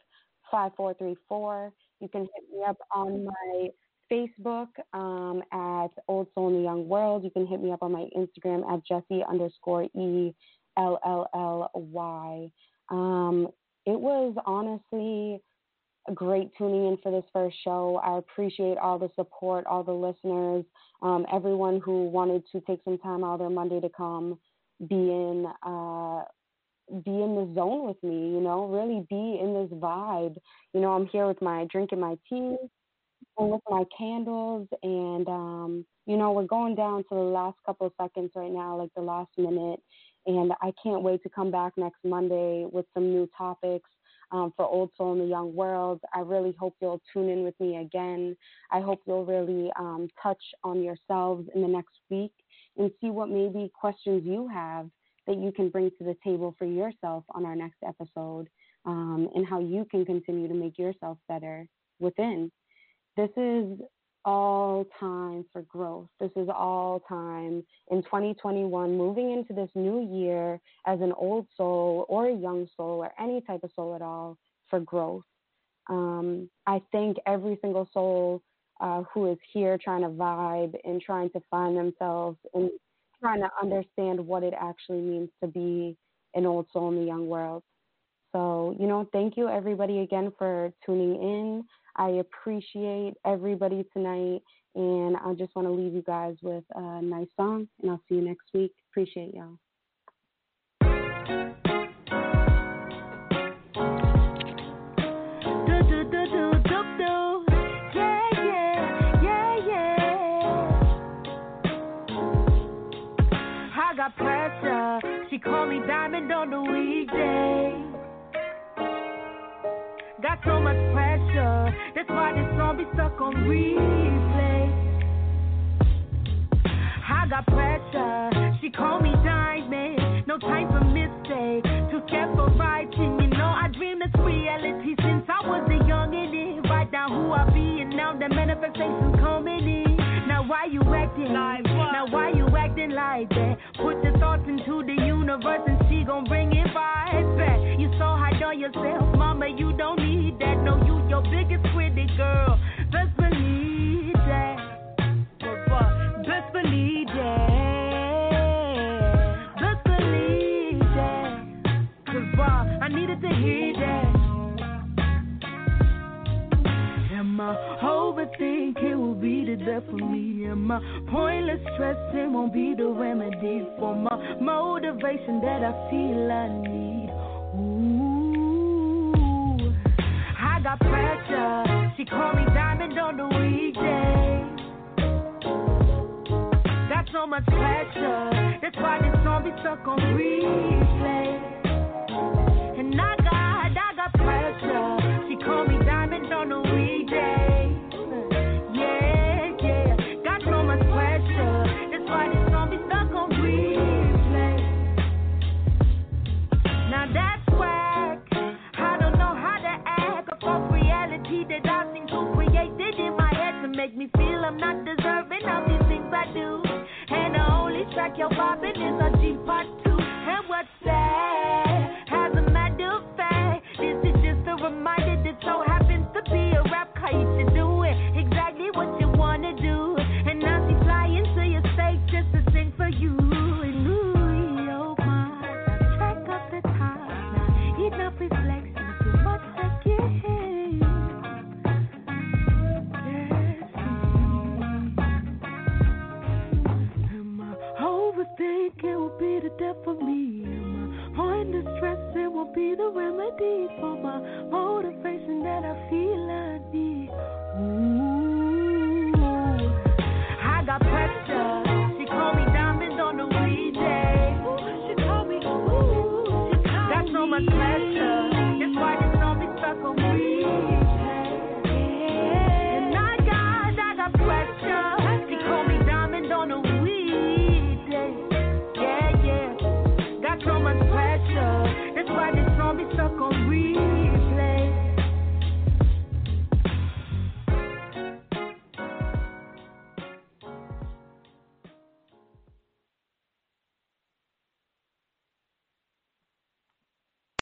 5434. You can hit me up on my Facebook um, at Old Soul in the Young World. You can hit me up on my Instagram at Jessie underscore E L L L Y. Um, it was honestly great tuning in for this first show. I appreciate all the support, all the listeners, um, everyone who wanted to take some time out of their Monday to come be in. Uh, be in the zone with me, you know, really be in this vibe. You know, I'm here with my drinking my tea, with my candles and um you know we're going down to the last couple of seconds right now like the last minute and i can't wait to come back next monday with some new topics um, for old soul in the young world. I really hope you'll tune in with me again. I hope you'll really um, touch on yourselves in the next week and see what maybe questions you have that you can bring to the table for yourself on our next episode um, and how you can continue to make yourself better within this is all time for growth. This is all time in 2021, moving into this new year as an old soul or a young soul or any type of soul at all for growth. Um, I thank every single soul uh, who is here trying to vibe and trying to find themselves and trying to understand what it actually means to be an old soul in the young world. So, you know, thank you everybody again for tuning in. I appreciate everybody tonight, and I just want to leave you guys with a nice song, and I'll see you next week. Appreciate y'all. got call me diamond on the weekday. Got so much pressure, that's why this song be stuck on replay. I got pressure, she call me diamond, no time for mistake, too scared for writing. You know I dream this reality since I was a youngin'. Write down who I be, and now the manifestation's coming in. Now why you acting like Now why you acting like that? Put the thoughts into the universe and she gon' bring it right back. You so hard on yourself, mama, you don't need that. No, you your biggest critic, girl. Best believe that. Best believe that. Overthinking will be the death of me? And my pointless stressing won't be the remedy for my motivation that I feel I need? Ooh, I got pressure. She call me diamond on the weekday. Got so much pressure. That's why this song be stuck on replay. Not deserving for my motivation that I feel.